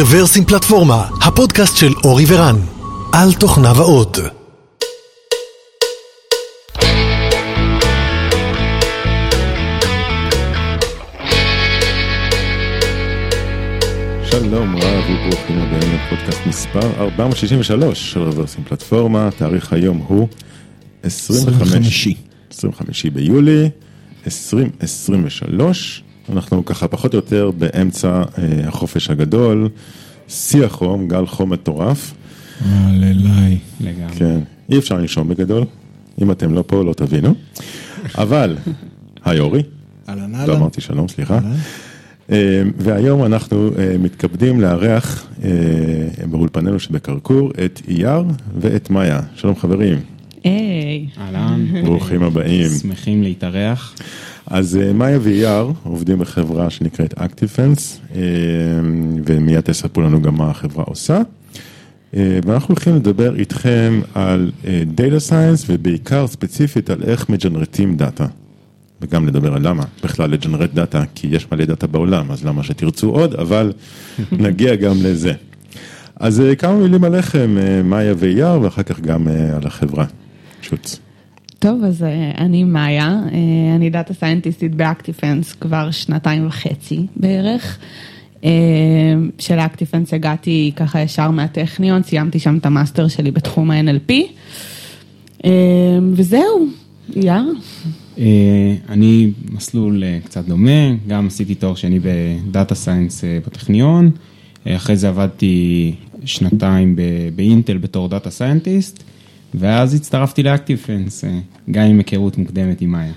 רוורסים פלטפורמה, הפודקאסט של אורי ורן, על תוכניו האות. שלום רב וברוכים הבאים לפודקאסט מספר 463 של רוורסים פלטפורמה, תאריך היום הוא 25, 25 ביולי 2023, אנחנו ככה פחות או יותר באמצע אה, החופש הגדול, שיא החום, גל חום מטורף. הללי. לגמרי. כן, אי אפשר לנשום בגדול, אם אתם לא פה לא תבינו, אבל, היי אורי, אהלן לא אהלן. אמרתי שלום, סליחה. אה, והיום אנחנו אה, מתכבדים לארח אה, באולפנינו שבקרקור את אייר ואת מאיה. שלום חברים, היי, אהלן. ברוכים הבאים. שמחים להתארח. אז אה, מאיה ויאיר עובדים בחברה שנקראת ActiveFence, אה, ומיד תספרו לנו גם מה החברה עושה. אה, ואנחנו הולכים לדבר איתכם על Data Science ובעיקר ספציפית על איך מג'נרטים data. וגם לדבר על למה בכלל לג'נרט data, כי יש מלא data בעולם, אז למה שתרצו עוד, אבל נגיע גם לזה. אז כמה מילים עליכם, מאיה ויאיר, ואחר כך גם על החברה. shoot. טוב, אז אה, אני מאיה, אה, אני data סיינטיסטית ב ActiveFence כבר שנתיים וחצי בערך. אה, ל ActiveFence הגעתי ככה ישר מהטכניון, סיימתי שם את ה master שלי בתחום ה-NLP. וזהו, יאיר. אני מסלול קצת דומה, גם עשיתי תואר שני ב data science בטכניון, אחרי זה עבדתי שנתיים באינטל בתור data scientist, ואז הצטרפתי ל ActiveFence, אה, גם עם היכרות מוקדמת עם מאיה.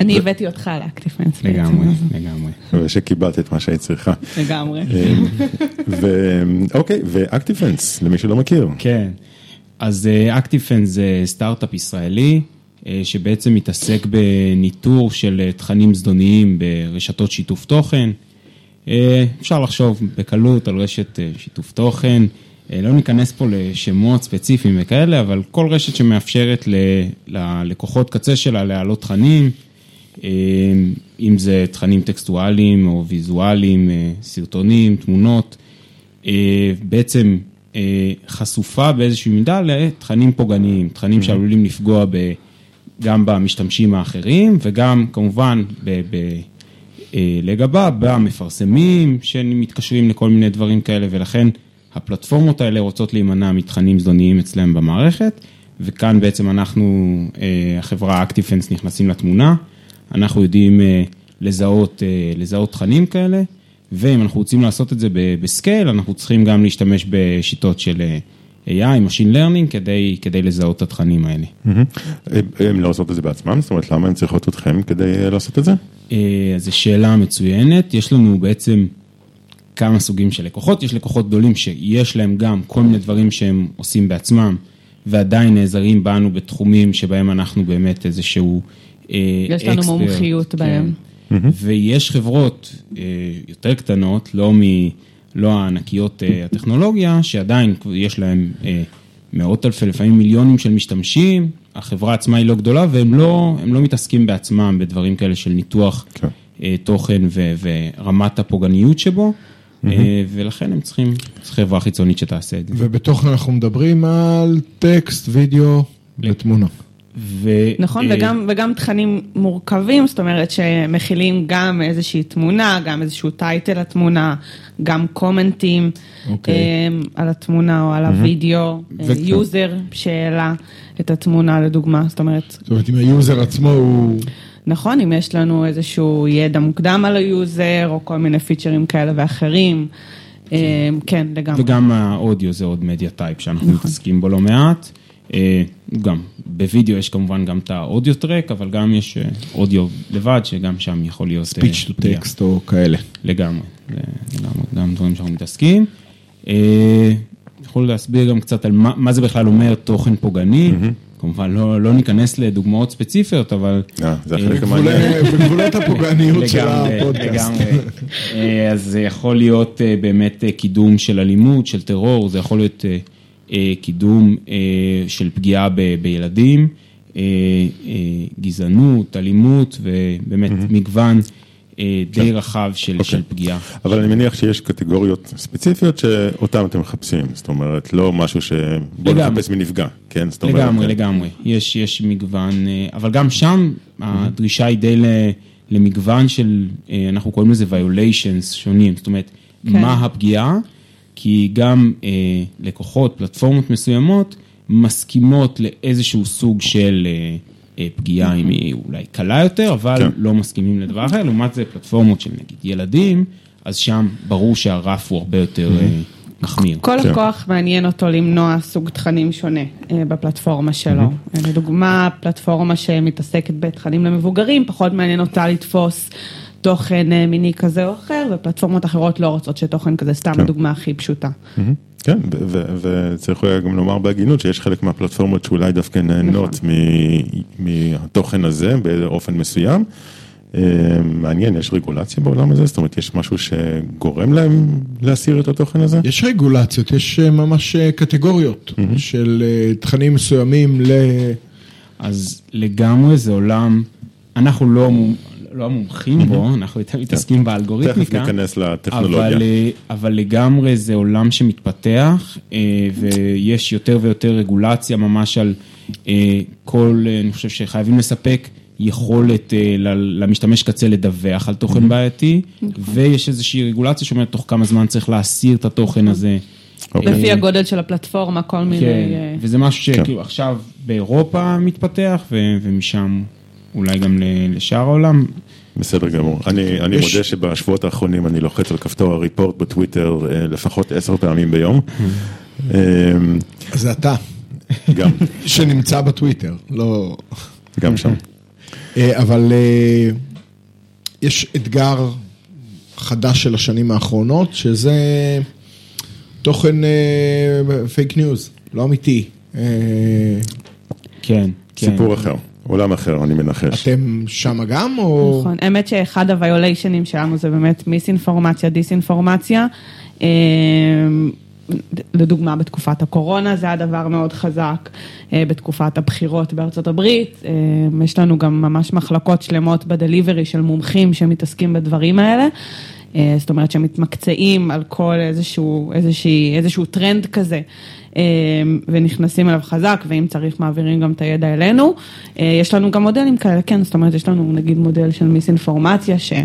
אני הבאתי אותך ל ActiveFence. בעצם, לגמרי, לגמרי. ושקיבלת את מה שהיית צריכה. לגמרי. ואוקיי, ו ActiveFence, למי שלא מכיר. כן, אז ActiveFence זה סטארט-אפ ישראלי, אה, שבעצם מתעסק בניטור של אה, תכנים זדוניים ברשתות שיתוף תוכן. אה, אפשר לחשוב בקלות על רשת אה, שיתוף תוכן, אה, לא ניכנס פה לשמות ספציפיים וכאלה, אבל כל רשת שמאפשרת ללקוחות קצה שלה להעלות תכנים, אה, אם זה תכנים טקסטואליים או ויזואליים, אה, סרטונים, תמונות, אה, בעצם אה, חשופה באיזושהי מידה לתכנים פוגעניים, תכנים שעלולים לפגוע ב, גם במשתמשים האחרים וגם כמובן ב, ב, אה, לגביו במפרסמים שמתקשרים לכל מיני דברים כאלה ולכן הפלטפורמות האלה רוצות להימנע מתכנים זדוניים אצלם במערכת וכאן בעצם אנחנו, אה, החברה אקטיפנס נכנסים לתמונה, אנחנו יודעים אה, לזהות, אה, לזהות תכנים כאלה ואם אנחנו רוצים לעשות את זה בסקייל, אנחנו צריכים גם להשתמש בשיטות של AI, Machine Learning, כדי, כדי לזהות את התכנים האלה. הם- הם לא עושות את זה בעצמם? זאת אומרת, למה הם צריכות אתכם כדי לעשות את זה? זו שאלה מצוינת, יש לנו בעצם כמה סוגים של לקוחות, יש לקוחות גדולים שיש להם גם כל מיני דברים שהם עושים בעצמם, ועדיין נעזרים בנו בתחומים שבהם אנחנו באמת איזשהו... אה, יש לנו expert, מומחיות כן. בהם. ויש חברות אה, יותר קטנות, לא, מ, לא הענקיות אה, הטכנולוגיה, שעדיין יש להן אה, מאות אלפי, לפעמים מיליונים של משתמשים, החברה עצמה היא לא גדולה, והם לא, הם לא מתעסקים בעצמם בדברים כאלה של ניתוח כן. תוכן ו, ורמת הפוגעניות שבו, ולכן הם צריכים חברה חיצונית שתעשה את זה. ובתוכן אנחנו מדברים על טקסט, וידאו ותמונה. ו, נכון, אה, וגם, וגם תכנים מורכבים, זאת אומרת שמכילים גם איזושהי תמונה, גם איזשהו טייטל לתמונה, גם comments אוקיי. um, על התמונה או על הוידאו. user שהעלה את התמונה לדוגמה, זאת אומרת, זאת אומרת, אם ה user עצמו הוא... נכון, אם יש לנו איזשהו ידע מוקדם על ה user, או כל מיני features כאלה ואחרים, um, כן, לגמרי. וגם האודיו זה עוד media type שאנחנו מתעסקים בו לא מעט. אה, גם בווידאו יש כמובן גם את ה audio track, אבל גם יש אה, אודיו לבד, שגם שם יכול להיות... אה, speech to text או כאלה. לגמרי, לגמרי, גם דברים שאנחנו מתעסקים. אה, יכול להסביר גם קצת על מה, מה זה בכלל אומר תוכן פוגעני. כמובן לא, לא ניכנס לדוגמאות ספציפיות, אבל... אה, זה החלק אה, המעניין. בגבולי- בגבולות הפוגעניות של הפודקאסט. לגמרי. אה, אז זה יכול להיות באמת קידום של אלימות, של טרור, זה יכול להיות קידום של פגיעה ב- בילדים, גזענות, אלימות, ובאמת מגוון די רחב של, של פגיעה. אבל אני מניח שיש קטגוריות ספציפיות שאותן אתם מחפשים, זאת אומרת, לא משהו ש... בוא לגמרי. נחפש מי נפגע, כן? זאת אומרת, לגמרי, כן. לגמרי. יש, יש מגוון, אה, אבל גם שם הדרישה היא די למגוון של, אה, אנחנו קוראים לזה violations שונים, זאת אומרת, כן. מה הפגיעה, כי גם אה, לקוחות, פלטפורמות מסוימות, מסכימות לאיזשהו סוג של אה, אה, פגיעה, אם היא אולי קלה יותר, אבל כן. לא מסכימים לדבר אחר, לעומת זה פלטפורמות של נגיד ילדים, אז שם ברור שהרף הוא הרבה יותר אה, מחמיר. כל כן. לקוח מעניין אותו למנוע סוג תכנים שונה אה, בפלטפורמה שלו. אה, לדוגמה, פלטפורמה שמתעסקת בתכנים למבוגרים, פחות מעניין אותה לתפוס תוכן אה, מיני כזה או אחר, ופלטפורמות אחרות לא רוצות שתוכן כזה, סתם כן. הדוגמה הכי פשוטה. כן, ו- ו- וצריך אולי גם לומר בהגינות שיש חלק מהפלטפורמות שאולי דווקא נהנות נכון. מ- מהתוכן הזה באופן מסוים. אה, מעניין, יש רגולציה בעולם הזה? זאת אומרת, יש משהו שגורם להם להסיר את התוכן הזה? יש רגולציות, יש אה, ממש קטגוריות של אה, תכנים מסוימים ל... אז לגמרי זה עולם, אנחנו לא, לא המומחים בו, אנחנו יותר מתעסקים תכף באלגוריתמיקה. ניכנס לטכנולוגיה. אבל, אה, אבל לגמרי זה עולם שמתפתח, אה, ויש יותר ויותר רגולציה ממש על אה, כל, אני חושב שחייבים לספק יכולת ל- למשתמש קצה לדווח על תוכן בעייתי, ויש איזושהי רגולציה שאומרת תוך כמה זמן צריך להסיר את התוכן הזה. אוקיי. לפי הגודל של הפלטפורמה, כל מיני... כן, וזה משהו כן. שכאילו עכשיו באירופה מתפתח, ומשם אולי גם ל- לשאר העולם. בסדר גמור. אני, אני יש- מודה שבשבועות האחרונים אני לוחץ על כפתור ה report בטוויטר אה, לפחות עשר פעמים ביום. אז זה אתה, גם, שנמצא בטוויטר, לא... גם שם. אה, אבל אה, יש אתגר חדש של השנים האחרונות, שזה תוכן fake news, לא אמיתי. כן, כן. סיפור אחר, עולם אחר, אני מנחש. אתם שמה גם, או... נכון, האמת שאחד הוויוליישנים שלנו זה באמת מיסאינפורמציה, דיסאינפורמציה. אה, לדוגמה, בתקופת הקורונה זה היה דבר מאוד חזק, אה, בתקופת הבחירות בארצות הברית, אה, יש לנו גם ממש מחלקות שלמות בדליברי של מומחים שמתעסקים בדברים האלה. אה, זאת אומרת שמתמקצעים על כל איזשהו, איזושהי, איזשהו טרנד כזה. אה, ונכנסים אליו חזק, ואם צריך מעבירים גם את הידע אלינו. אה, יש לנו גם מודלים כאלה, כן, זאת אומרת, יש לנו נגיד מודל של מיסאינפורמציה שמנסה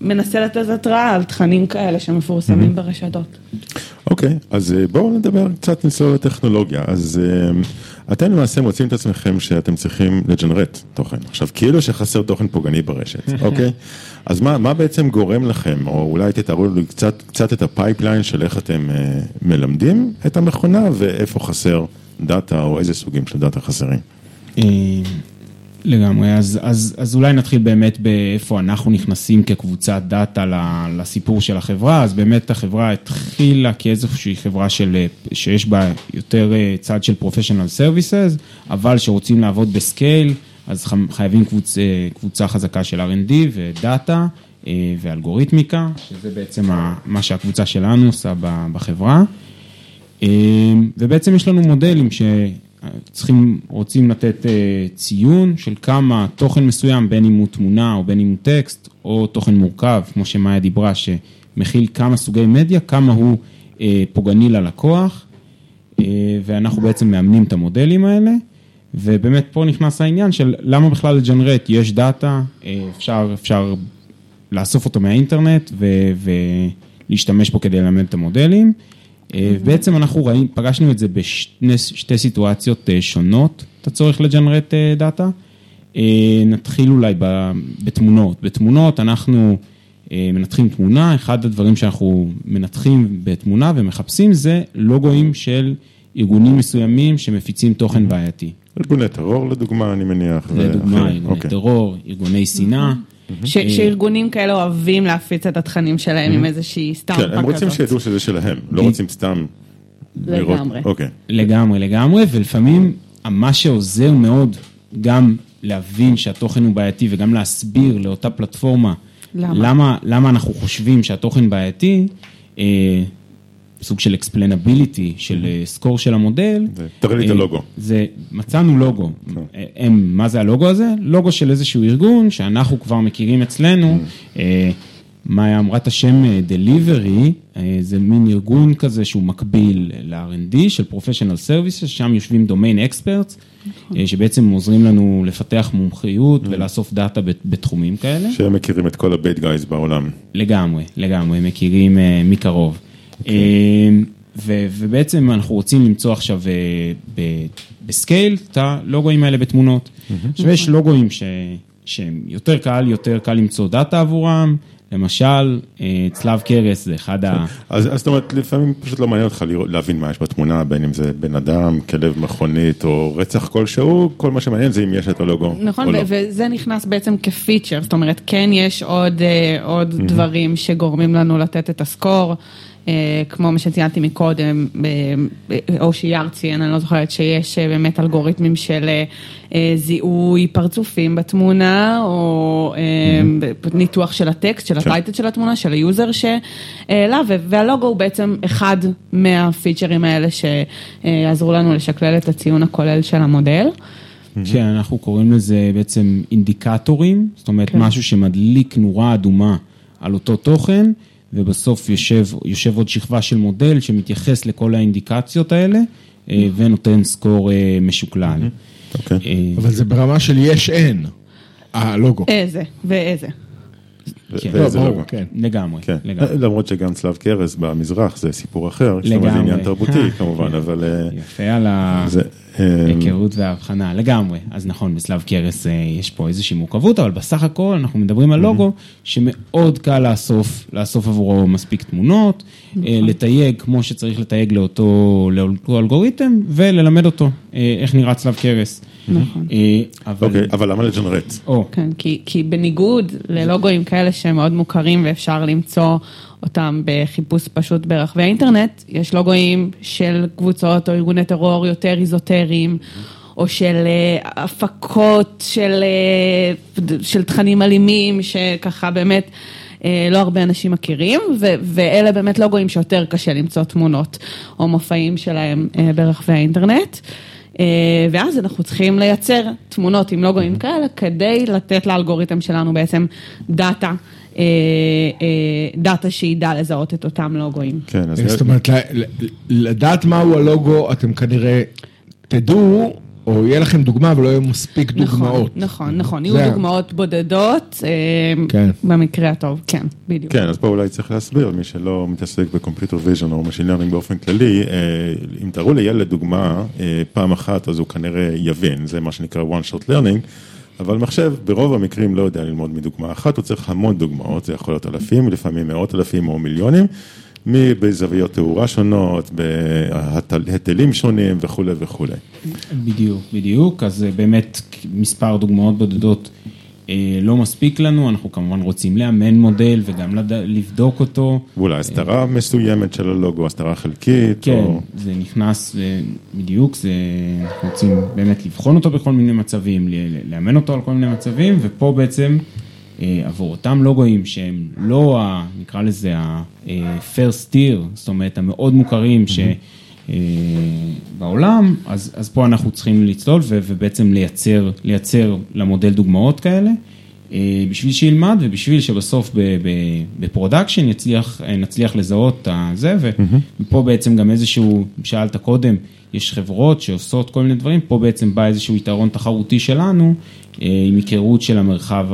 מנסה לתת התראה על תכנים כאלה שמפורסמים ברשתות. אוקיי, אז אה, בואו נדבר קצת ניסוי לטכנולוגיה. אז אה, אתם למעשה מוצאים את עצמכם שאתם צריכים לג'נרט תוכן. עכשיו, כאילו שחסר תוכן פוגעני ברשת, אוקיי? אז מה, מה בעצם גורם לכם, או אולי תתארו לי קצת, קצת את ה pipeline של איך אתם אה, מלמדים את המכונה ואיפה חסר data או איזה סוגים של data חסרים. לגמרי, אז, אז, אז אולי נתחיל באמת באיפה אנחנו נכנסים כקבוצת data לסיפור של החברה, אז באמת החברה התחילה כאיזושהי חברה של, שיש בה יותר אה, צד של professional services, אבל שרוצים לעבוד ב scale, אז חייבים קבוצ, אה, קבוצה חזקה של R&D ודאטה אה, ואלגוריתמיקה, שזה בעצם מה שהקבוצה שלנו עושה בחברה. ובעצם יש לנו מודלים שצריכים, רוצים לתת אה, ציון של כמה תוכן מסוים, בין אם הוא תמונה או בין אם הוא טקסט, או תוכן מורכב, כמו שמאיה דיברה, שמכיל כמה סוגי מדיה, כמה הוא אה, פוגעני ללקוח, אה, ואנחנו בעצם מאמנים את המודלים האלה. ובאמת פה נכנס העניין של למה בכלל לג'נרט, יש דאטה, אפשר, אפשר לאסוף אותו מהאינטרנט ו- ולהשתמש בו כדי ללמד את המודלים. אה, בעצם אנחנו ראינו, פגשנו את זה בשתי סיטואציות אה, שונות, את הצורך לג'נרט אה, דאטה. נתחיל אולי ב- בתמונות. בתמונות אנחנו מנתחים תמונה, אחד הדברים שאנחנו מנתחים בתמונה ומחפשים זה לוגוים של ארגונים מסוימים שמפיצים תוכן בעייתי. ארגוני טרור לדוגמה, אני מניח. לדוגמה. ארגוני אוקיי. טרור, ארגוני שנאה. ש- שארגונים כאלה אוהבים להפיץ את התכנים שלהם עם איזושהי סטמפה כן, כזאת. הם רוצים שידעו שזה שלהם, לא רוצים סתם לראות. לגמרי. אוקיי. לגמרי, לגמרי, ולפעמים מה שעוזר מאוד גם להבין שהתוכן הוא בעייתי וגם להסביר לאותה פלטפורמה למה? אנחנו חושבים שהתוכן בעייתי, אה, סוג של explainability, של סקור של המודל. תראה לי את הלוגו. זה, מצאנו לוגו. הם, מה זה הלוגו הזה? לוגו של איזשהו ארגון שאנחנו כבר מכירים אצלנו. מאיה אמרה את השם Delivery, זה מין ארגון כזה שהוא מקביל ל-R&D של Professional Services, שם יושבים Domain Experts, שבעצם עוזרים לנו לפתח מומחיות ולאסוף דאטה בתחומים כאלה. שהם מכירים את כל ה-bad guys בעולם. לגמרי, לגמרי, מכירים מקרוב. ובעצם אנחנו רוצים למצוא עכשיו ב scale את הלוגוים האלה בתמונות. עכשיו יש לוגוים שהם יותר קל, יותר קל למצוא data עבורם. למשל, צלב קרס זה אחד ה... אז זאת אומרת, לפעמים פשוט לא מעניין אותך להבין מה יש בתמונה, בין אם זה בן אדם, כלב מכונית או רצח כלשהו, כל מה שמעניין זה אם יש את הלוגו או לא. נכון, וזה נכנס בעצם כ feature, זאת אומרת, כן יש עוד דברים שגורמים לנו לתת את ה score. כמו מה שציינתי מקודם, או שיאר ציין, אני לא זוכרת שיש באמת אלגוריתמים של זיהוי פרצופים בתמונה, או ניתוח של הטקסט, של ה title של התמונה, של ה user שהעלה, והלוגו הוא בעצם אחד מה features האלה שיעזרו לנו לשקלל את הציון הכולל של המודל. כן, אנחנו קוראים לזה בעצם אינדיקטורים, זאת אומרת משהו שמדליק נורה אדומה על אותו תוכן. ובסוף יושב, יושב עוד שכבה של מודל שמתייחס לכל האינדיקציות האלה ונותן סקור משוקלל. אבל זה ברמה של יש אין, הלוגו. איזה ואיזה. ואיזה לוגו. לגמרי, לגמרי. למרות שגם צלב קרס במזרח זה סיפור אחר, אומרת זה עניין תרבותי כמובן, אבל... יפה על ההיכרות וההבחנה, לגמרי. אז נכון, בצלב קרס יש פה איזושהי מורכבות, אבל בסך הכל אנחנו מדברים על לוגו שמאוד קל לאסוף, לאסוף עבורו מספיק תמונות, לתייג כמו שצריך לתייג לאותו אלגוריתם, וללמד אותו איך נראה צלב קרס. נכון. אוקיי, אבל למה לג'נרט? כן, כי בניגוד ללוגוים כאלה שהם מאוד מוכרים ואפשר למצוא אותם בחיפוש פשוט ברחבי האינטרנט, יש לוגוים של קבוצות או ארגוני טרור יותר איזוטריים, או של הפקות של תכנים אלימים, שככה באמת לא הרבה אנשים מכירים, ואלה באמת לוגוים שיותר קשה למצוא תמונות או מופעים שלהם ברחבי האינטרנט. ואז אנחנו צריכים לייצר תמונות עם לוגוים כאלה, כדי לתת לאלגוריתם שלנו בעצם data, data שידע לזהות את אותם לוגוים. כן, אז... זאת אומרת, לדעת מהו הלוגו, אתם כנראה תדעו, או יהיה לכם דוגמה, אבל לא יהיו מספיק דוגמאות. נכון, נכון, יהיו דוגמאות בודדות, במקרה הטוב, כן, בדיוק. כן, אז פה אולי צריך להסביר, מי שלא מתעסק ב computer vision או machine learning באופן כללי, אם תראו לילד דוגמה פעם אחת, אז הוא כנראה יבין, זה מה שנקרא one shot learning, אבל מחשב ברוב המקרים לא יודע ללמוד מדוגמה אחת, הוא צריך המון דוגמאות, זה יכול להיות אלפים, לפעמים מאות אלפים או מיליונים. בזוויות תאורה שונות, בהיטלים שונים וכולי וכולי. בדיוק, בדיוק, אז באמת מספר דוגמאות בודדות לא מספיק לנו, אנחנו כמובן רוצים לאמן מודל וגם לבדוק אותו. ואולי הסתרה מסוימת של הלוגו, הסתרה חלקית. כן, או... זה נכנס בדיוק, זה, אנחנו רוצים באמת לבחון אותו בכל מיני מצבים, לאמן אותו על כל מיני מצבים, ופה בעצם... עבור אותם לוגואים שהם לא, נקרא לזה ה-first tier, זאת אומרת המאוד מוכרים שבעולם, אז, אז פה אנחנו צריכים לצלול ובעצם לייצר, לייצר למודל דוגמאות כאלה, בשביל שילמד ובשביל שבסוף ב production נצליח לזהות את זה, ופה בעצם גם איזשהו, שאלת קודם, יש חברות שעושות כל מיני דברים, פה בעצם בא איזשהו יתרון תחרותי שלנו, עם היכרות של המרחב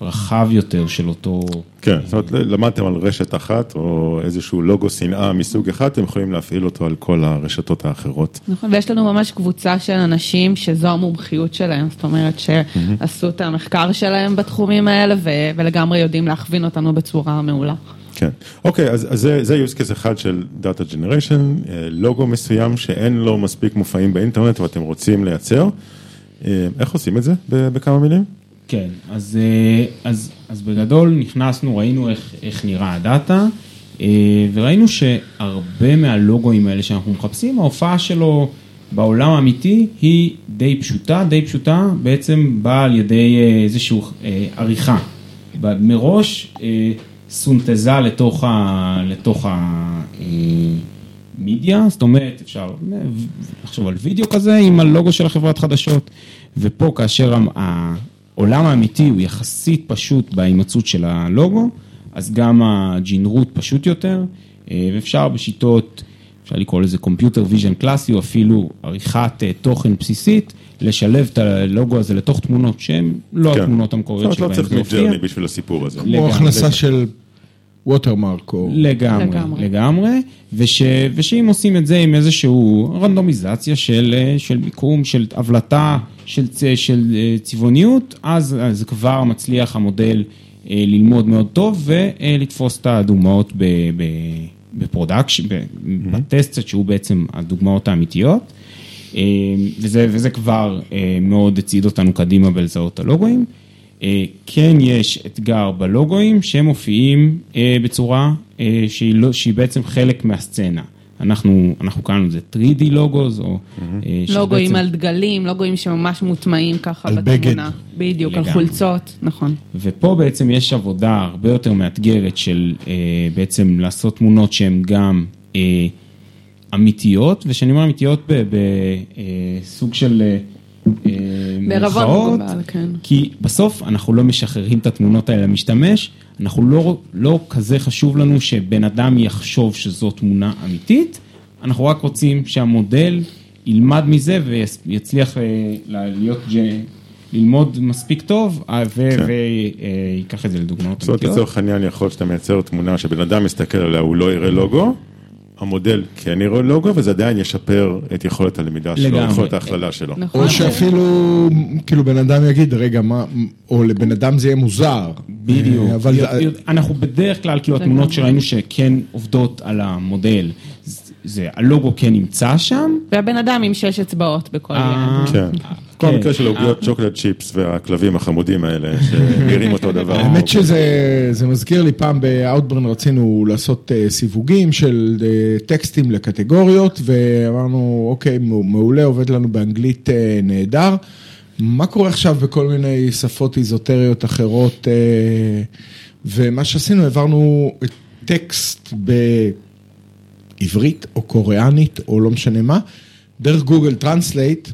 הרחב יותר של אותו... כן, זאת אומרת, למדתם על רשת אחת, או איזשהו לוגו שנאה מסוג אחד, אתם יכולים להפעיל אותו על כל הרשתות האחרות. נכון, ויש לנו ממש קבוצה של אנשים שזו המומחיות שלהם, זאת אומרת שעשו את המחקר שלהם בתחומים האלה, ולגמרי יודעים להכווין אותנו בצורה מעולה. כן, אוקיי, אז, אז זה, זה use case אחד של Data Generation, לוגו מסוים שאין לו מספיק מופעים באינטרנט ואתם רוצים לייצר. איך עושים את זה בכמה מילים? כן, אז, אז, אז בגדול נכנסנו, ראינו איך, איך נראה הדאטה, וראינו שהרבה מהלוגוים האלה שאנחנו מחפשים, ההופעה שלו בעולם האמיתי היא די פשוטה, די פשוטה, בעצם באה על ידי איזושהי עריכה. מראש סינתזה לתוך, ה, לתוך מדיה, זאת אומרת, אפשר אה, לחשוב על וידאו כזה עם הלוגו של החברת חדשות, ופה כאשר העולם האמיתי הוא יחסית פשוט בהימצאות של הלוגו, אז גם הג'ינרוט פשוט יותר, אה, ואפשר בשיטות, אפשר לקרוא לזה computer vision קלאסי, או אפילו עריכת אה, תוכן בסיסית, לשלב את הלוגו הזה לתוך תמונות שהן לא כן. התמונות המקוריות זאת אומרת, לא שבהן צריך זה מופיע. מידג'רני בשביל הסיפור הזה. כמו הכנסה של watermark או... לגמרי, לגמרי. לגמרי, וש, ושאם עושים את זה עם איזשהו רנדומיזציה של, אה, של מיקום, של הבלטה, של, של אה, צבעוניות, אז אז כבר מצליח המודל אה, ללמוד מאוד טוב ולתפוס את הדוגמאות ב- ב- ב production, ב- בטסט, שהוא בעצם הדוגמאות האמיתיות. וזה, וזה כבר מאוד הצעיד אותנו קדימה בלזהות הלוגוים. אה, כן יש אתגר בלוגוים שהם מופיעים אה, בצורה אה, שהיא, לא, שהיא בעצם חלק מהסצנה. אנחנו, אנחנו קראנו לזה 3D לוגוז, או... שזה לוגויים בעצם- על דגלים, לוגויים שממש מוטמעים ככה על בתמונה. בגד. בדיוק, על לגמרי. חולצות, נכון. ופה בעצם יש עבודה הרבה יותר מאתגרת של אה, בעצם לעשות תמונות שהן גם אה, אמיתיות, וכשאני אומר אמיתיות בסוג של אה, אה, בערבון מירכאות, מוגבל, כן. כי בסוף אנחנו לא משחררים את התמונות האלה למשתמש, אנחנו לא, לא כזה חשוב לנו שבן אדם יחשוב שזו תמונה אמיתית, אנחנו רק רוצים שהמודל ילמד מזה ויצליח אה, להיות, ג'- ללמוד מספיק טוב אה, ויקח את זה לדוגמאות זאת אומרת. לצורך העניין יכול להיות שאתה מייצר תמונה שבן אדם מסתכל עליה, הוא לא יראה לוגו, המודל כן יראה לוגו, וזה עדיין ישפר את יכולת הלמידה שלו, לגמרי. יכולת ההכללה שלו. נכון. או שאפילו, כאילו בן אדם יגיד, רגע, מה, או לבן אדם זה יהיה מוזר. בדיוק, אה, אבל אנחנו בדרך כלל, כאילו התמונות שראינו שכן עובדות על המודל, זה- הלוגו כן נמצא שם, והבן אדם עם שש אצבעות בכל אה, יד. כן. כל כן. המקרה של עוגיות צ'וקולד צ'יפס והכלבים החמודים האלה, שנראים אותו דבר. האמת שזה זה מזכיר לי, פעם באאוטבריין רצינו לעשות אה, סיווגים של אה, טקסטים לקטגוריות, ואמרנו, אוקיי, מעולה, עובד לנו באנגלית אה, נהדר. מה קורה עכשיו בכל מיני שפות איזוטריות אחרות? ומה שעשינו, העברנו טקסט בעברית או קוריאנית, או לא משנה מה, דרך גוגל טרנסלייט.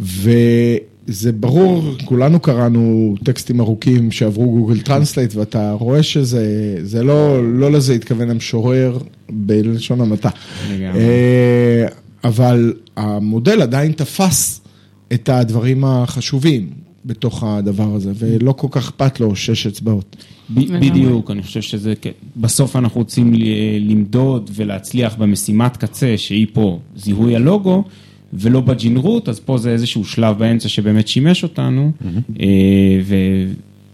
וזה ברור, כולנו קראנו טקסטים ארוכים שעברו גוגל טרנסלייט, ואתה רואה שזה זה לא, לא לזה התכוון המשורר בלשון המעטה. אה, אבל המודל עדיין תפס את הדברים החשובים בתוך הדבר הזה, ולא כל כך אכפת לו שש אצבעות. בדיוק, אני חושב שזה, כן. בסוף אנחנו רוצים למדוד ולהצליח במשימת קצה, שהיא פה זיהוי הלוגו, ולא בג'ינרות, אז פה זה איזשהו שלב באמצע שבאמת שימש אותנו, אה,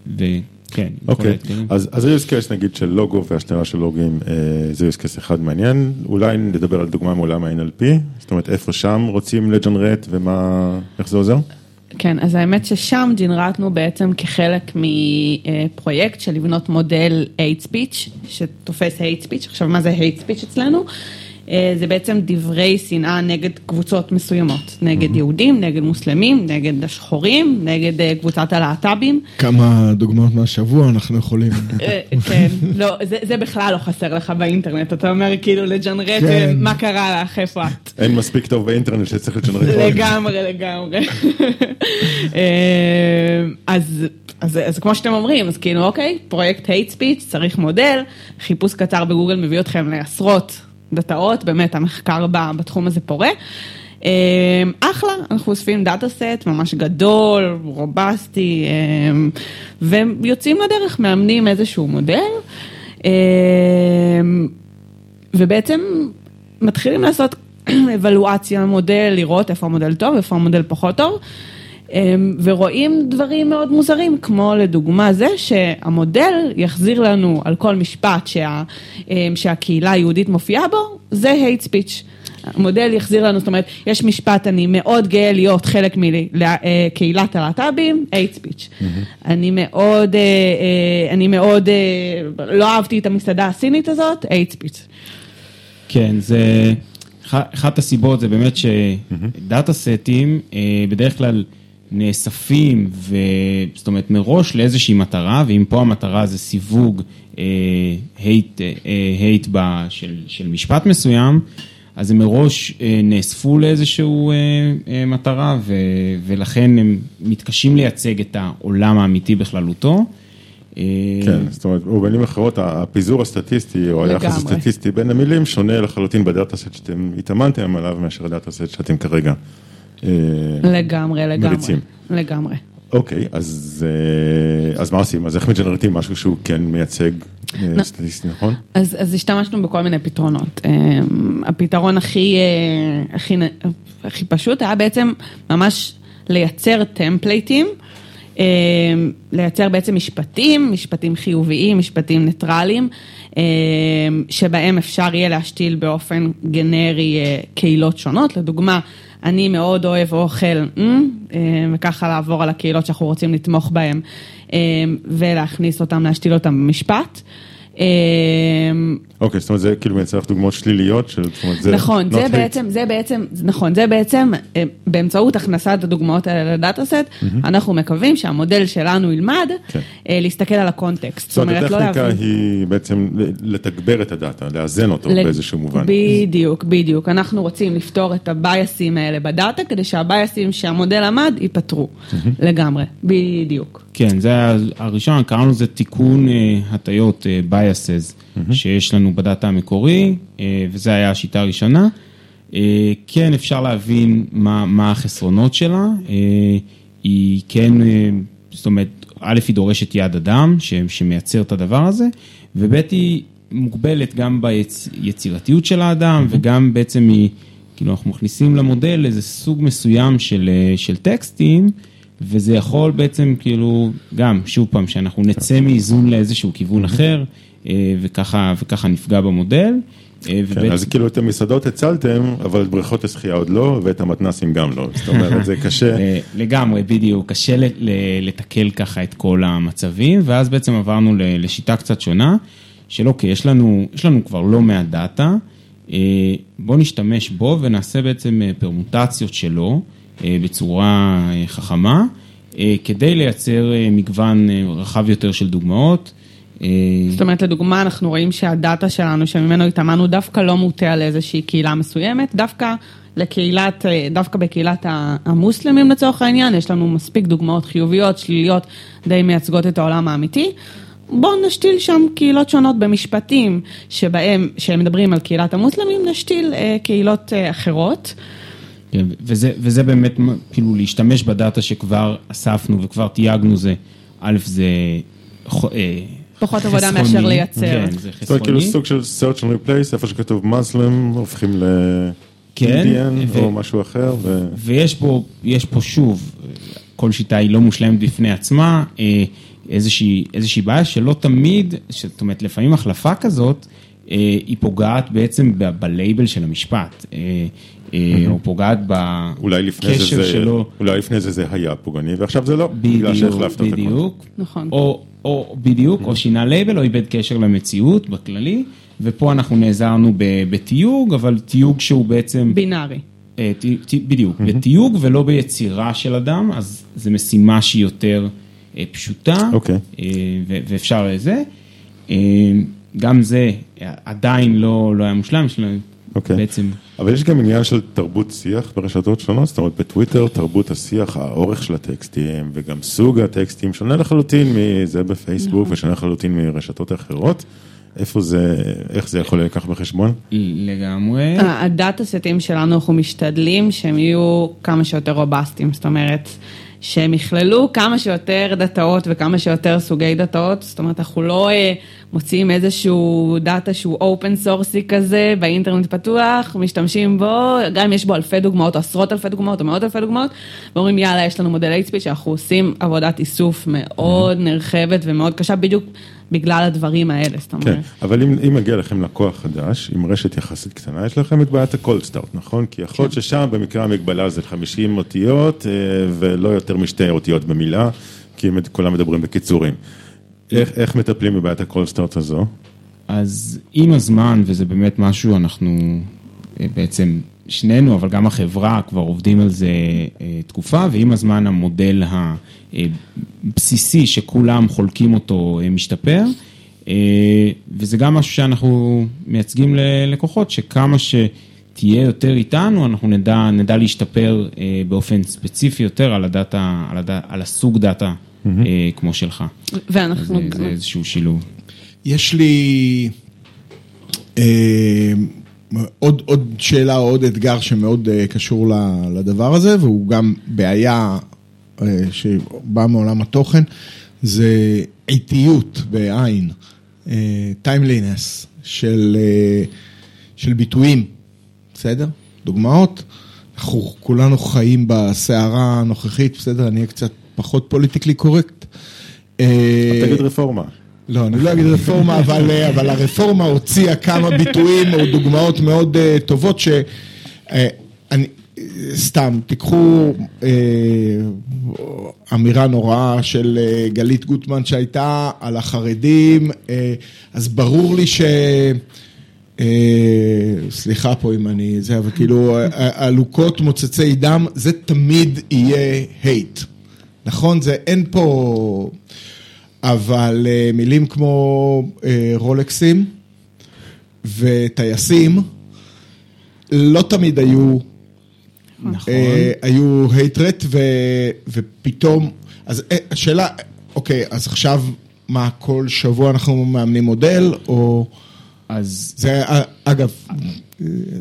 וכן, אוקיי. אז אז זה use case נגיד של לוגו והשתלה של לוגים, אה, זה use case אחד מעניין, אולי נדבר על דוגמה מעולם ה-NLP, זאת אומרת איפה שם רוצים לג'נרט ומה, איך זה עוזר? כן, אז האמת ששם ג'נרטנו בעצם כחלק מפרויקט של לבנות מודל hate speech, שתופס hate speech. עכשיו, מה זה hate speech אצלנו? אה, זה בעצם דברי שנאה נגד קבוצות מסוימות, נגד יהודים, נגד מוסלמים, נגד השחורים, נגד אה, קבוצת הלהט"בים. כמה דוגמאות מהשבוע אנחנו יכולים... אה, כן, לא, זה, זה בכלל לא חסר לך באינטרנט, אתה אומר כאילו לג'נרט, כן. מה קרה לך, איפה את? אין מספיק טוב באינטרנט שצריך לג'נרט. לגמרי, לגמרי. אז, אז, אז כמו שאתם אומרים, אז כאילו, אוקיי, פרויקט hate speech, צריך מודל, חיפוש קצר בגוגל מביא אתכם לעשרות דאטאות, באמת המחקר בתחום הזה פורה. אה, אחלה, אנחנו אוספים דאטה סט ממש גדול, רובסטי, אה, ויוצאים לדרך, מאמנים איזשהו מודל. אה, ובעצם מתחילים לעשות אבלואציה למודל, לראות איפה המודל טוב, איפה המודל פחות טוב, אמ, ורואים דברים מאוד מוזרים, כמו לדוגמה זה שהמודל יחזיר לנו על כל משפט שה, אמ, שהקהילה היהודית מופיעה בו, זה hate speech. המודל יחזיר לנו, זאת אומרת, יש משפט, אני מאוד גאה להיות חלק מקהילת הלהט"בים, hate speech. אני מאוד, אה, אה, אני מאוד, אה, לא אהבתי את המסעדה הסינית הזאת, hate speech. כן, זה... אח- אחת הסיבות זה באמת שדאטה סטים אה, בדרך כלל נאספים, ו... זאת אומרת מראש לאיזושהי מטרה, ואם פה המטרה זה סיווג hate אה, של, של משפט מסוים, אז הם מראש אה, נאספו לאיזושהי אה, אה, מטרה, ו... ולכן הם מתקשים לייצג את העולם האמיתי בכללותו. כן, זאת אומרת, ובמילים אחרות, הפיזור הסטטיסטי או היחס הסטטיסטי בין המילים שונה לחלוטין ב data set שאתם התאמנתם עליו מאשר ה data set שאתם כרגע לגמרי, לגמרי. מריצים. לגמרי. אוקיי, אז, אז מה עושים? אז איך מ generate ים משהו שהוא כן מייצג סטטיסטי, נכון? אז, אז השתמשנו בכל מיני פתרונות. הפתרון הכי, הכי, הכי פשוט היה בעצם ממש לייצר template ים. לייצר בעצם משפטים, משפטים חיוביים, משפטים ניטרליים, שבהם אפשר יהיה להשתיל באופן גנרי קהילות שונות. לדוגמה, אני מאוד אוהב אוכל, וככה לעבור על הקהילות שאנחנו רוצים לתמוך בהן, ולהכניס אותן, להשתיל אותן במשפט. אוקיי, זאת אומרת זה כאילו מייצר לך דוגמאות שליליות של, זאת אומרת זה... נכון, זה בעצם, זה בעצם, נכון, זה בעצם באמצעות הכנסת הדוגמאות האלה ל data set, אנחנו מקווים שהמודל שלנו ילמד להסתכל על ה context. זאת אומרת, הטכניקה היא בעצם לתגבר את הדאטה, לאזן אותו באיזשהו מובן. בדיוק, בדיוק. אנחנו רוצים לפתור את ה bias ים האלה בדאטה, כדי שה bias ים שהמודל למד ייפתרו לגמרי, בדיוק. כן, זה הראשון, קראנו לזה תיקון הטיות, biases. שיש לנו בדאטה המקורי, וזו הייתה השיטה הראשונה. כן, אפשר להבין מה, מה החסרונות שלה. היא כן, זאת אומרת, א', היא דורשת יד אדם שמייצר את הדבר הזה, וב', היא מוגבלת גם ביצירתיות של האדם, וגם בעצם היא, כאילו, אנחנו מכניסים למודל איזה סוג מסוים של, של טקסטים. וזה יכול בעצם כאילו, גם, שוב פעם, שאנחנו נצא מאיזון לאיזשהו כיוון אחר, וככה, וככה נפגע במודל. כן, אז כאילו את המסעדות הצלתם, אבל את בריכות השחייה עוד לא, ואת המתנסים גם לא, זאת אומרת, זה קשה. לגמרי, בדיוק, קשה לתקל ככה את כל המצבים, ואז בעצם עברנו לשיטה קצת שונה, של אוקיי, יש לנו, יש לנו כבר לא מעט דאטה, בואו נשתמש בו ונעשה בעצם פרמוטציות שלו. בצורה חכמה, כדי לייצר מגוון רחב יותר של דוגמאות. זאת אומרת, לדוגמה, אנחנו רואים שהדאטה שלנו, שממנו התאמנו, דווקא לא מוטה על איזושהי קהילה מסוימת, דווקא לקהילת, דווקא בקהילת המוסלמים לצורך העניין, יש לנו מספיק דוגמאות חיוביות, שליליות, די מייצגות את העולם האמיתי. בואו נשתיל שם קהילות שונות במשפטים שבהם, שהם מדברים על קהילת המוסלמים, נשתיל קהילות אחרות. כן, וזה, וזה באמת, כאילו, להשתמש בדאטה שכבר אספנו וכבר תייגנו זה, א', זה פחות עבודה מאשר לייצר. כן, זה חסרוני. זאת אומרת, כאילו סוג של search and replace, איפה שכתוב מוסלם, הופכים כן, לאינדיאן או משהו אחר. ויש פה, יש פה שוב, כל שיטה היא לא מושלמת בפני עצמה, איזושהי, איזושהי בעיה שלא תמיד, זאת אומרת, לפעמים החלפה כזאת, היא פוגעת בעצם ב-label של המשפט. או פוגעת בקשר שלו. אולי לפני זה זה היה פוגעני ועכשיו זה לא, בגלל שהחלפת את הכל. בדיוק, נכון. או בדיוק, או שינה לייבל או איבד קשר למציאות בכללי, ופה אנחנו נעזרנו בתיוג, אבל תיוג שהוא בעצם... בינארי. בדיוק, בתיוג ולא ביצירה של אדם, אז זו משימה שהיא יותר פשוטה, ואפשר לזה. גם זה עדיין לא היה מושלם, יש לנו בעצם... אבל יש גם עניין של תרבות שיח ברשתות שונות, זאת אומרת בטוויטר תרבות השיח, האורך של הטקסטים וגם סוג הטקסטים שונה לחלוטין מזה בפייסבוק ושונה לחלוטין מרשתות אחרות. איפה זה, איך זה יכול לקח בחשבון? לגמרי. ה data set ים שלנו אנחנו משתדלים שהם יהיו כמה שיותר robust יים, זאת אומרת... שהם יכללו כמה שיותר דאטאות וכמה שיותר סוגי דאטאות, זאת אומרת, אנחנו לא מוציאים איזשהו דאטה שהוא open source י כזה, באינטרנט פתוח, משתמשים בו, גם אם יש בו אלפי דוגמאות, או עשרות אלפי דוגמאות, או מאות אלפי דוגמאות, ואומרים יאללה, יש לנו מודל HSP שאנחנו עושים עבודת איסוף מאוד נרחבת ומאוד קשה, בדיוק בגלל הדברים האלה, זאת אומרת. כן, אבל אם, אם מגיע לכם לקוח חדש, עם רשת יחסית קטנה, יש לכם את בעיית ה-cold start, נכון? כי יכול להיות ששם במקרה המגבלה זה 50 אותיות, ולא יותר משתי אותיות במילה, כי כולם מדברים בקיצורים. איך, איך מטפלים בבעיית ה-cold start הזו? אז עם הזמן, וזה באמת משהו, אנחנו בעצם שנינו, אבל גם החברה כבר עובדים על זה אה, תקופה, ועם הזמן המודל הבסיסי שכולם חולקים אותו אה, משתפר. וזה גם משהו שאנחנו מייצגים ללקוחות, שכמה שתהיה יותר איתנו, אנחנו נדע, נדע להשתפר באופן ספציפי יותר על הדאטה, על, הדאטה, על הסוג דאטה mm-hmm. כמו שלך. ואנחנו... זה, זה איזשהו שילוב. יש לי אה, עוד, עוד שאלה או עוד אתגר שמאוד אה, קשור לדבר הזה, והוא גם בעיה אה, שבאה מעולם התוכן, זה איטיות בעין, timeliness של, של ביטויים, בסדר? דוגמאות? אנחנו כולנו חיים בסערה הנוכחית, בסדר? אני אהיה קצת פחות politically correct. תגיד רפורמה. לא, אני לא אגיד רפורמה, אבל, אה, אבל הרפורמה הוציאה כמה ביטויים או דוגמאות מאוד uh, טובות ש... Uh, אני, סתם, תיקחו uh, אמירה נוראה של uh, גלית גוטמן שהייתה על החרדים, uh, אז ברור לי ש... Uh, סליחה פה אם אני זה, אבל כאילו, עלוקות מוצצי דם, זה תמיד יהיה הייט, נכון? זה אין פה... אבל אה, מילים כמו אה, רולקסים וטייסים לא תמיד היו, נכון, אה, היו הייטרט ופתאום, אז השאלה, אוקיי, אז עכשיו מה, כל שבוע אנחנו מאמנים מודל, או... אז... זה, אגב,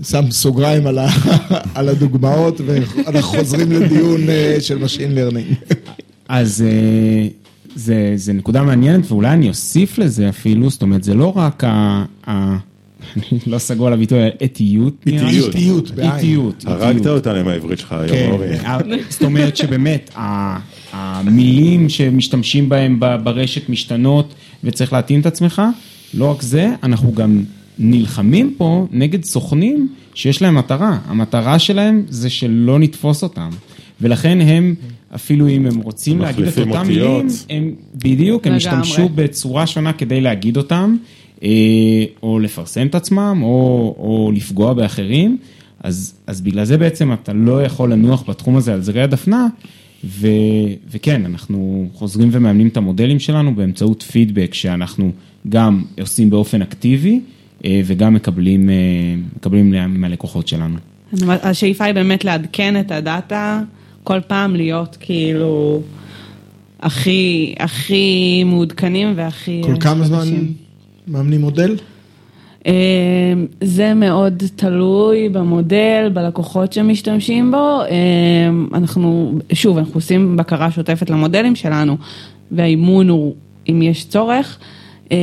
שם סוגריים על, ה, על הדוגמאות, ואנחנו חוזרים לדיון של Machine Learning. אז זה, זה נקודה מעניינת, ואולי אני אוסיף לזה אפילו, זאת אומרת, זה לא רק ה... ה... אני לא סגור על הביטוי, אתיות נראה לי. איטיות, איטיות. הרגת אותנו עם העברית שלך היום, כן. אורי. אה, זאת אומרת שבאמת, המילים שמשתמשים בהם ברשת משתנות וצריך להתאים את עצמך, לא רק זה, אנחנו גם נלחמים פה נגד סוכנים שיש להם מטרה. המטרה שלהם זה שלא נתפוס אותם. ולכן הם, אפילו אם הם רוצים להגיד את אותם מילים, הם בדיוק, הם השתמשו בצורה שונה כדי להגיד אותם, אה, או לפרסם את עצמם, או, או לפגוע באחרים. אז, אז בגלל זה בעצם אתה לא יכול לנוח בתחום הזה על זרי הדפנה, ו, וכן, אנחנו חוזרים ומאמנים את המודלים שלנו באמצעות פידבק שאנחנו גם עושים באופן אקטיבי, אה, וגם מקבלים, אה, מקבלים מהלקוחות שלנו. השאיפה היא באמת לעדכן את הדאטה. כל פעם להיות כאילו הכי, הכי מעודכנים והכי... כל כמה זמן מאמנים מודל? אמ, זה מאוד תלוי במודל, בלקוחות שמשתמשים בו. אמ, אנחנו, שוב, אנחנו עושים בקרה שוטפת למודלים שלנו, והאימון הוא, אם יש צורך, אמ,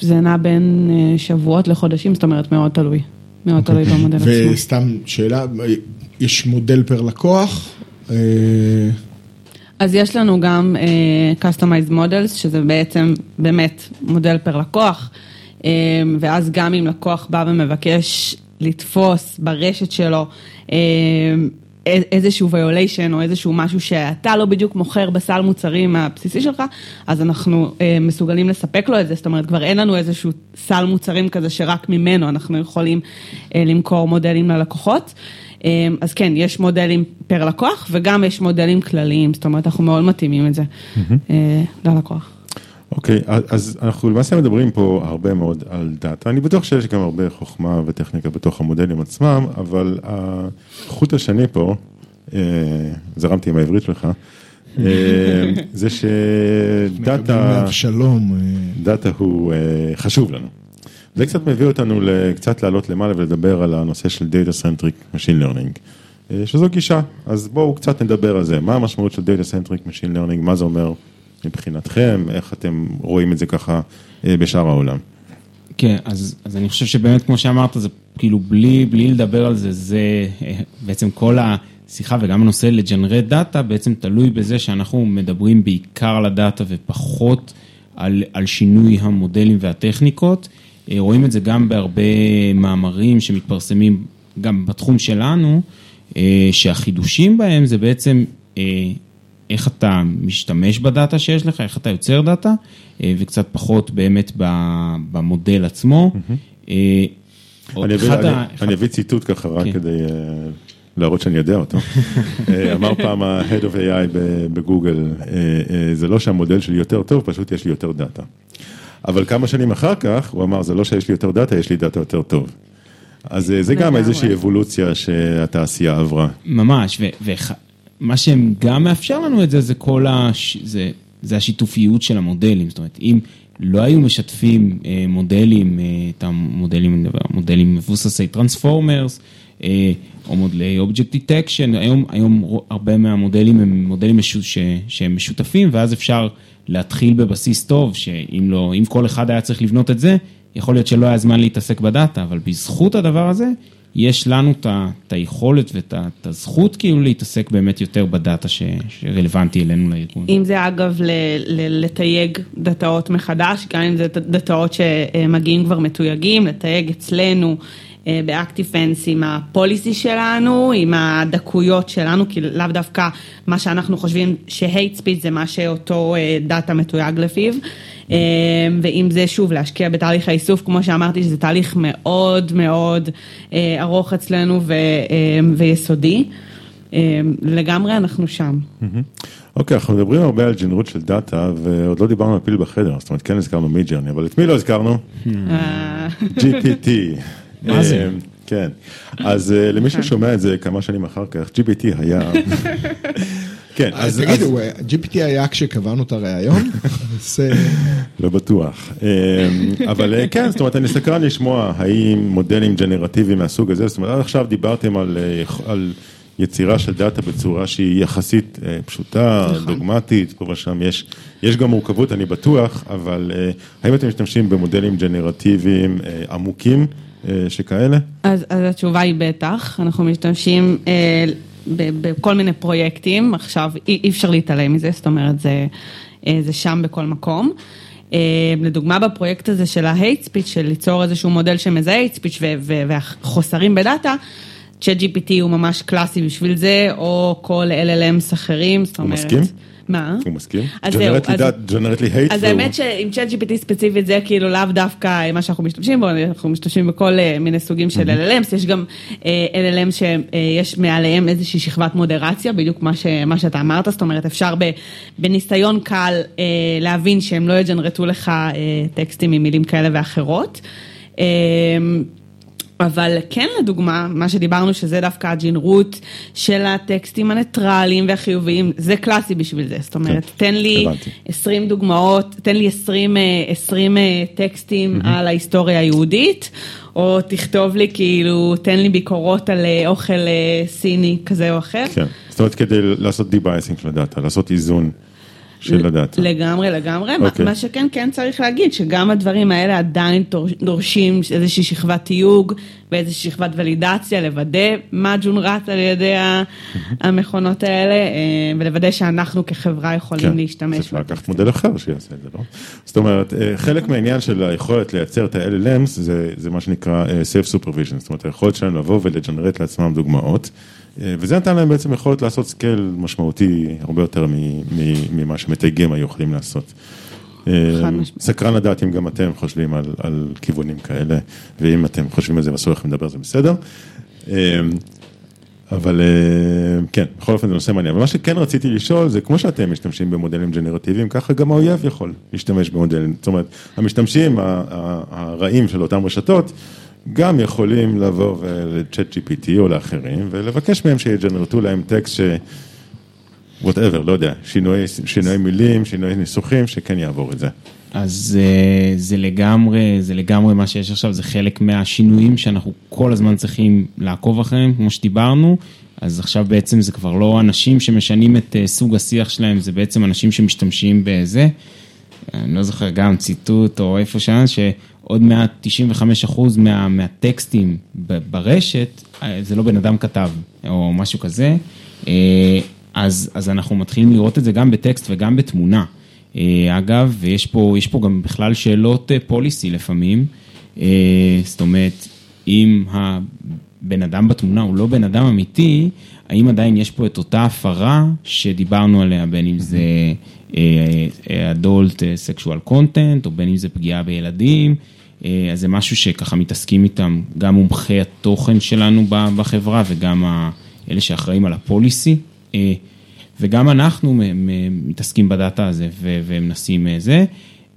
זה נע בין אה, שבועות לחודשים, זאת אומרת מאוד תלוי. מאוד תלוי אוקיי. במודל עצמו. וסתם שאלה, יש מודל פר לקוח. אה, אז יש לנו גם uh, customized models, שזה בעצם באמת מודל פר לקוח, um, ואז גם אם לקוח בא ומבקש לתפוס ברשת שלו um, איזשהו violation או איזשהו משהו שאתה לא בדיוק מוכר בסל מוצרים הבסיסי שלך, אז אנחנו uh, מסוגלים לספק לו את זה, זאת אומרת כבר אין לנו איזשהו סל מוצרים כזה שרק ממנו אנחנו יכולים uh, למכור מודלים ללקוחות. אמ, אז כן, יש מודלים per לקוח וגם יש מודלים כלליים, זאת אומרת, אנחנו מאוד מתאימים את זה אה, ללקוח. אוקיי, okay, אז אנחנו למעשה מדברים פה הרבה מאוד על דאטה, אני בטוח שיש גם הרבה חוכמה וטכניקה בתוך המודלים עצמם, אבל החוט השני פה, אה, זרמתי עם העברית שלך, אה, זה שדאטה, דאטה הוא חשוב לנו. זה קצת מביא אותנו קצת לעלות למעלה ולדבר על הנושא של Data Centric Machine Learning, אה, שזו גישה, אז בואו קצת נדבר על זה, מה המשמעות של Data Centric Machine Learning, מה זה אומר מבחינתכם, איך אתם רואים את זה ככה אה, בשאר העולם. כן, אז, אז אני חושב שבאמת כמו שאמרת, זה כאילו בלי, בלי לדבר על זה, זה אה, בעצם כל השיחה וגם הנושא לג'נרט דאטה בעצם תלוי בזה שאנחנו מדברים בעיקר על הדאטה ופחות על, על שינוי המודלים והטכניקות. אה, רואים את זה גם בהרבה מאמרים שמתפרסמים גם בתחום שלנו, אה, שהחידושים בהם זה בעצם אה, איך אתה משתמש בדאטה שיש לך, איך אתה יוצר דאטה, וקצת פחות באמת במודל עצמו. עוד אני אביא- ציטוט ככה רק כן. כדי להראות שאני יודע אותו. אמר פעם ה-Head of AI בגוגל, זה לא שהמודל שלי יותר טוב, פשוט יש לי יותר דאטה. אבל כמה שנים אחר כך, הוא אמר, זה לא שיש לי יותר דאטה, יש לי דאטה יותר טוב. אז אה, זה גם. איזושהי אבולוציה שהתעשייה עברה. ממש, ומה שגם מאפשר לנו את זה, זה כל הש... זה, זה השיתופיות של המודלים. זאת אומרת, אם לא היו משתפים אה, מודלים, אה, את המודלים, מודלים מבוססי transformers, אה, או מודלי object detection, היום, היום הרבה מהמודלים הם מודלים משו, ש, שהם משותפים, ואז אפשר להתחיל בבסיס טוב, שאם לא, אם כל אחד היה צריך לבנות את זה, יכול להיות שלא היה זמן להתעסק בדאטה, אבל בזכות הדבר הזה, יש לנו את היכולת ואת הזכות כאילו להתעסק באמת יותר בדאטה ש- שרלוונטי אלינו לארגון. אם זה אגב ל- ל- לתייג דאטאות מחדש, גם אם זה דאטאות שמגיעים כבר מתויגים, לתייג אצלנו ב ActiveFence עם ה policy שלנו, עם הדקויות שלנו, כי לאו דווקא מה שאנחנו חושבים ש hate speech זה מה שאותו אה, דאטה מתויג לפיו. אה, ואם זה שוב להשקיע בתהליך האיסוף, כמו שאמרתי, שזה תהליך מאוד מאוד אה, ארוך אצלנו ו- אה, ויסודי. אה, לגמרי אנחנו שם. אוקיי, אנחנו מדברים הרבה על ג'נרוט של דאטה, ועוד לא דיברנו על הפיל בחדר, זאת אומרת, כן הזכרנו Midjourney, אבל את מי לא הזכרנו? אה, GPT. מה זה? אה, כן, אז אה, למי ששומע את זה כמה שנים אחר כך, GPT היה... כן, אז. תגידו, GPT היה כשקבענו את הראיון? זה- לא בטוח. אה, אבל אה, כן, זאת אומרת, אני סקרן לשמוע האם מודלים ג'נרטיביים מהסוג הזה, זאת אומרת, עד עכשיו דיברתם על, אה, על יצירה של דאטה בצורה שהיא יחסית אה, פשוטה, דוגמטית, פה ושם יש, יש גם מורכבות, אני בטוח, אבל אה, האם אתם משתמשים במודלים ג'נרטיביים אה, עמוקים אה, שכאלה? אז, אז התשובה היא בטח, אנחנו משתמשים אה, בכל מיני פרויקטים, עכשיו אי, אי אפשר להתעלם מזה, זאת אומרת זה, אה, זה שם בכל מקום. אה, לדוגמה בפרויקט הזה של ה-hate speech, של ליצור איזשהו מודל שמזהה hate speech ו- ו- והחוסרים בדאטה, צ'אט GPT הוא ממש קלאסי בשביל זה, או כל LLMs אחרים, זאת הוא אומרת... מסכים? מה? הוא מסכים? אז זהו, אז- דאט, ג'נרט לי הייט. אז האמת שעם צ'אט GPT ספציפית זה כאילו לאו דווקא מה שאנחנו משתמשים בו, אנחנו משתמשים בכל אה, מיני סוגים של LLMs, יש גם אה, LLMs שיש מעליהם איזושהי שכבת מודרציה, בדיוק מה, שאתה אמרת, זאת אומרת אפשר בניסיון קל אה, להבין שהם לא יג'נרטו לך אה, טקסטים עם מילים כאלה ואחרות. אה, אבל כן לדוגמה, מה שדיברנו שזה דווקא הג'ינרות של הטקסטים הניטרליים והחיוביים, זה קלאסי בשביל זה, זאת אומרת, תן לי הבנתי. 20 דוגמאות, תן לי 20, אה, 20 אה, טקסטים על ההיסטוריה היהודית, או תכתוב לי כאילו, תן לי ביקורות על אה, אוכל אה, סיני כזה או אחר. כן, זאת אומרת כדי לעשות debiasing של הדאטה, לעשות איזון של הדאטה. לגמרי, לגמרי. מה- אוקיי. מה שכן, כן צריך להגיד, שגם הדברים האלה עדיין דור- דורשים איזושהי שכבת תיוג ואיזושהי שכבת ולידציה, לוודא מה ג'ונרט על ידי המכונות האלה, אה, ולוודא שאנחנו כחברה יכולים כן, להשתמש. צריך. לקחת מודל אחר שיעשה את זה, לא? זאת אומרת, אה, חלק מהעניין של היכולת לייצר את ה-LLMs זה, זה מה שנקרא אה, self supervision, זאת אומרת, היכולת שלהם לבוא ול generate לעצמם דוגמאות, וזה נתן להם בעצם יכולת לעשות scale משמעותי הרבה יותר ממה שמתייגים היו יכולים לעשות. אה. סקרן לדעת אם גם אתם חושבים על, על כיוונים כאלה, ואם אתם חושבים על זה ואסור לכם לדבר זה בסדר. אה, אבל אה, כן, בכל אופן זה נושא מעניין. אבל מה שכן רציתי לשאול זה כמו שאתם משתמשים במודלים ג'נרטיביים, ככה גם האויב יכול להשתמש במודלים. זאת אומרת, המשתמשים הרעים של אותן רשתות, גם יכולים לבוא לצ'אט GPT או לאחרים, ולבקש מהם שיג'נרטו להם טקסט ש... וואטאבר, לא יודע, שינויי, שינויי מילים, שינויי ניסוחים, שכן יעבור את זה. אז אה, זה לגמרי, זה לגמרי מה שיש עכשיו, זה חלק מהשינויים שאנחנו כל הזמן צריכים לעקוב אחריהם, כמו שדיברנו. אז עכשיו בעצם זה כבר לא אנשים שמשנים את אה, סוג השיח שלהם, זה בעצם אנשים שמשתמשים בזה. אני לא זוכר גם ציטוט או איפה שם, שעוד מעט 95% מה, מהטקסטים ברשת, אה, זה לא בן אדם כתב, או משהו כזה. אה, אז, אז אנחנו מתחילים לראות את זה גם בטקסט וגם בתמונה. אה, אגב, ויש פה, יש פה גם בכלל שאלות פוליסי לפעמים. זאת אומרת, אם הבן אדם בתמונה הוא לא בן אדם אמיתי, האם עדיין יש פה את אותה הפרה שדיברנו עליה, בין אם זה adult sexual content, או בין אם זה פגיעה בילדים, אז זה משהו שככה מתעסקים איתם, גם מומחי התוכן שלנו בחברה וגם אלה שאחראים על הפוליסי. אה, וגם אנחנו מתעסקים בדאטה הזה ומנסים זה.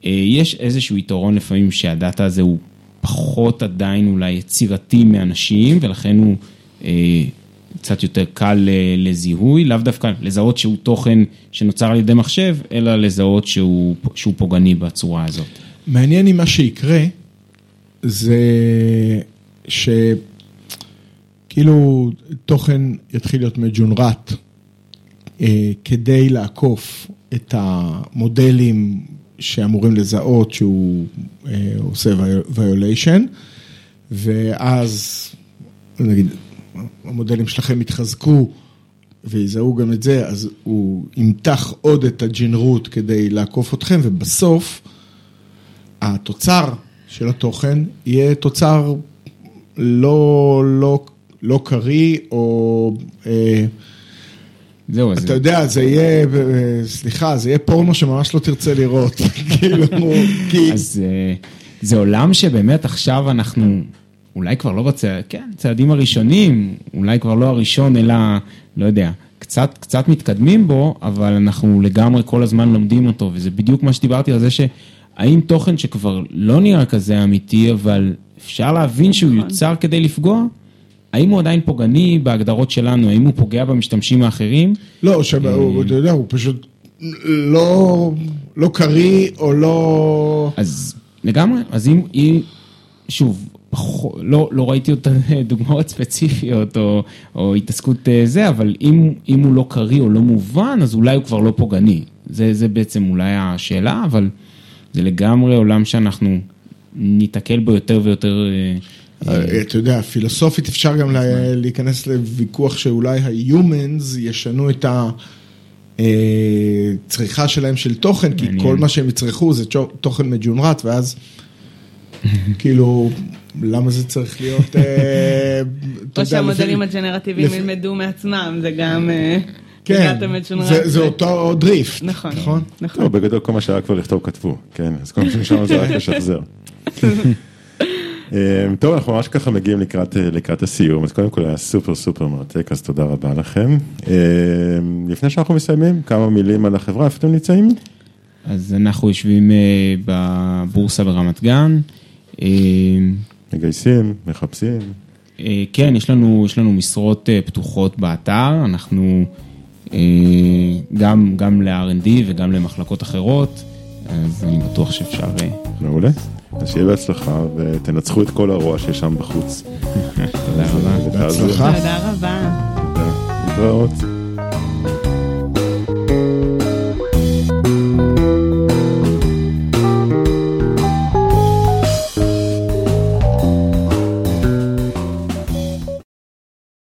יש איזשהו יתרון לפעמים שהדאטה הזה הוא פחות עדיין אולי יצירתי מאנשים, ולכן הוא קצת יותר קל לזיהוי, לאו דווקא לזהות שהוא תוכן שנוצר על ידי מחשב, אלא לזהות שהוא, שהוא פוגעני בצורה הזאת. מעניין אם מה שיקרה, זה שכאילו תוכן יתחיל להיות מג'ונרט אה, כדי לעקוף את המודלים שאמורים לזהות שהוא אה, עושה violation, ואז נגיד המודלים שלכם יתחזקו ויזהו גם את זה, אז הוא ימתח עוד את הג'נרות כדי לעקוף אתכם, ובסוף התוצר של התוכן יהיה תוצר לא, לא, לא קריא, או... אה, זהו, אתה זה... יודע, זה יהיה, אה, סליחה, זה יהיה פורנו שממש לא תרצה לראות, כאילו, כי... אז אה, זה עולם שבאמת עכשיו אנחנו... אולי כבר לא בצעדים, כן, צעדים הראשונים, אולי כבר לא הראשון, אלא, לא יודע, קצת, קצת מתקדמים בו, אבל אנחנו לגמרי כל הזמן לומדים אותו, וזה בדיוק מה שדיברתי על זה שהאם תוכן שכבר לא נראה כזה אמיתי, אבל אפשר להבין שהוא נכון. יוצר כדי לפגוע? האם הוא עדיין פוגעני בהגדרות שלנו? האם הוא פוגע במשתמשים האחרים? לא, שאתה יודע, הוא פשוט לא, לא קריא או לא... אז לגמרי, אז אם, שוב, לא, לא ראיתי אותה דוגמאות ספציפיות או, או התעסקות אה, זה, אבל אם, אם הוא לא קריא או לא מובן, אז אולי הוא כבר לא פוגעני. זה, זה בעצם אולי השאלה, אבל זה לגמרי עולם שאנחנו ניתקל בו יותר ויותר. אה, אה, אתה יודע, פילוסופית אפשר גם להיכנס לוויכוח שאולי ה-humans ישנו את הצריכה שלהם של תוכן, כי כל מה שהם יצרכו זה תוכן מג'ונרט, ואז כאילו, למה זה צריך להיות, אה, או שהמודלים הג'נרטיביים ילמדו מעצמם, זה גם... אה, כן, זה אותו דריפט, נכון, נכון? נכון. לא, בגדול כל מה שהיה כבר לכתוב כתבו, כן, אז כל מה שנשאר זה רק לשחזר. אה, טוב, אנחנו ממש ככה מגיעים לקראת הסיום, אז קודם כל היה סופר סופר מרתק, אז תודה רבה לכם. לפני שאנחנו מסיימים, כמה מילים על החברה, איפה אתם נמצאים? אז אנחנו יושבים בבורסה ברמת גן. מגייסים, מחפשים. אה, כן, יש לנו, יש לנו משרות אה, פתוחות באתר, אנחנו אה, גם, גם ל-R&D וגם למחלקות אחרות, אז אני בטוח שאפשר... מעולה. אז שיהיה בהצלחה ותנצחו את כל הרוע שיש שם בחוץ. תודה רבה. בהצלחה. תודה רבה. תודה. להתראות.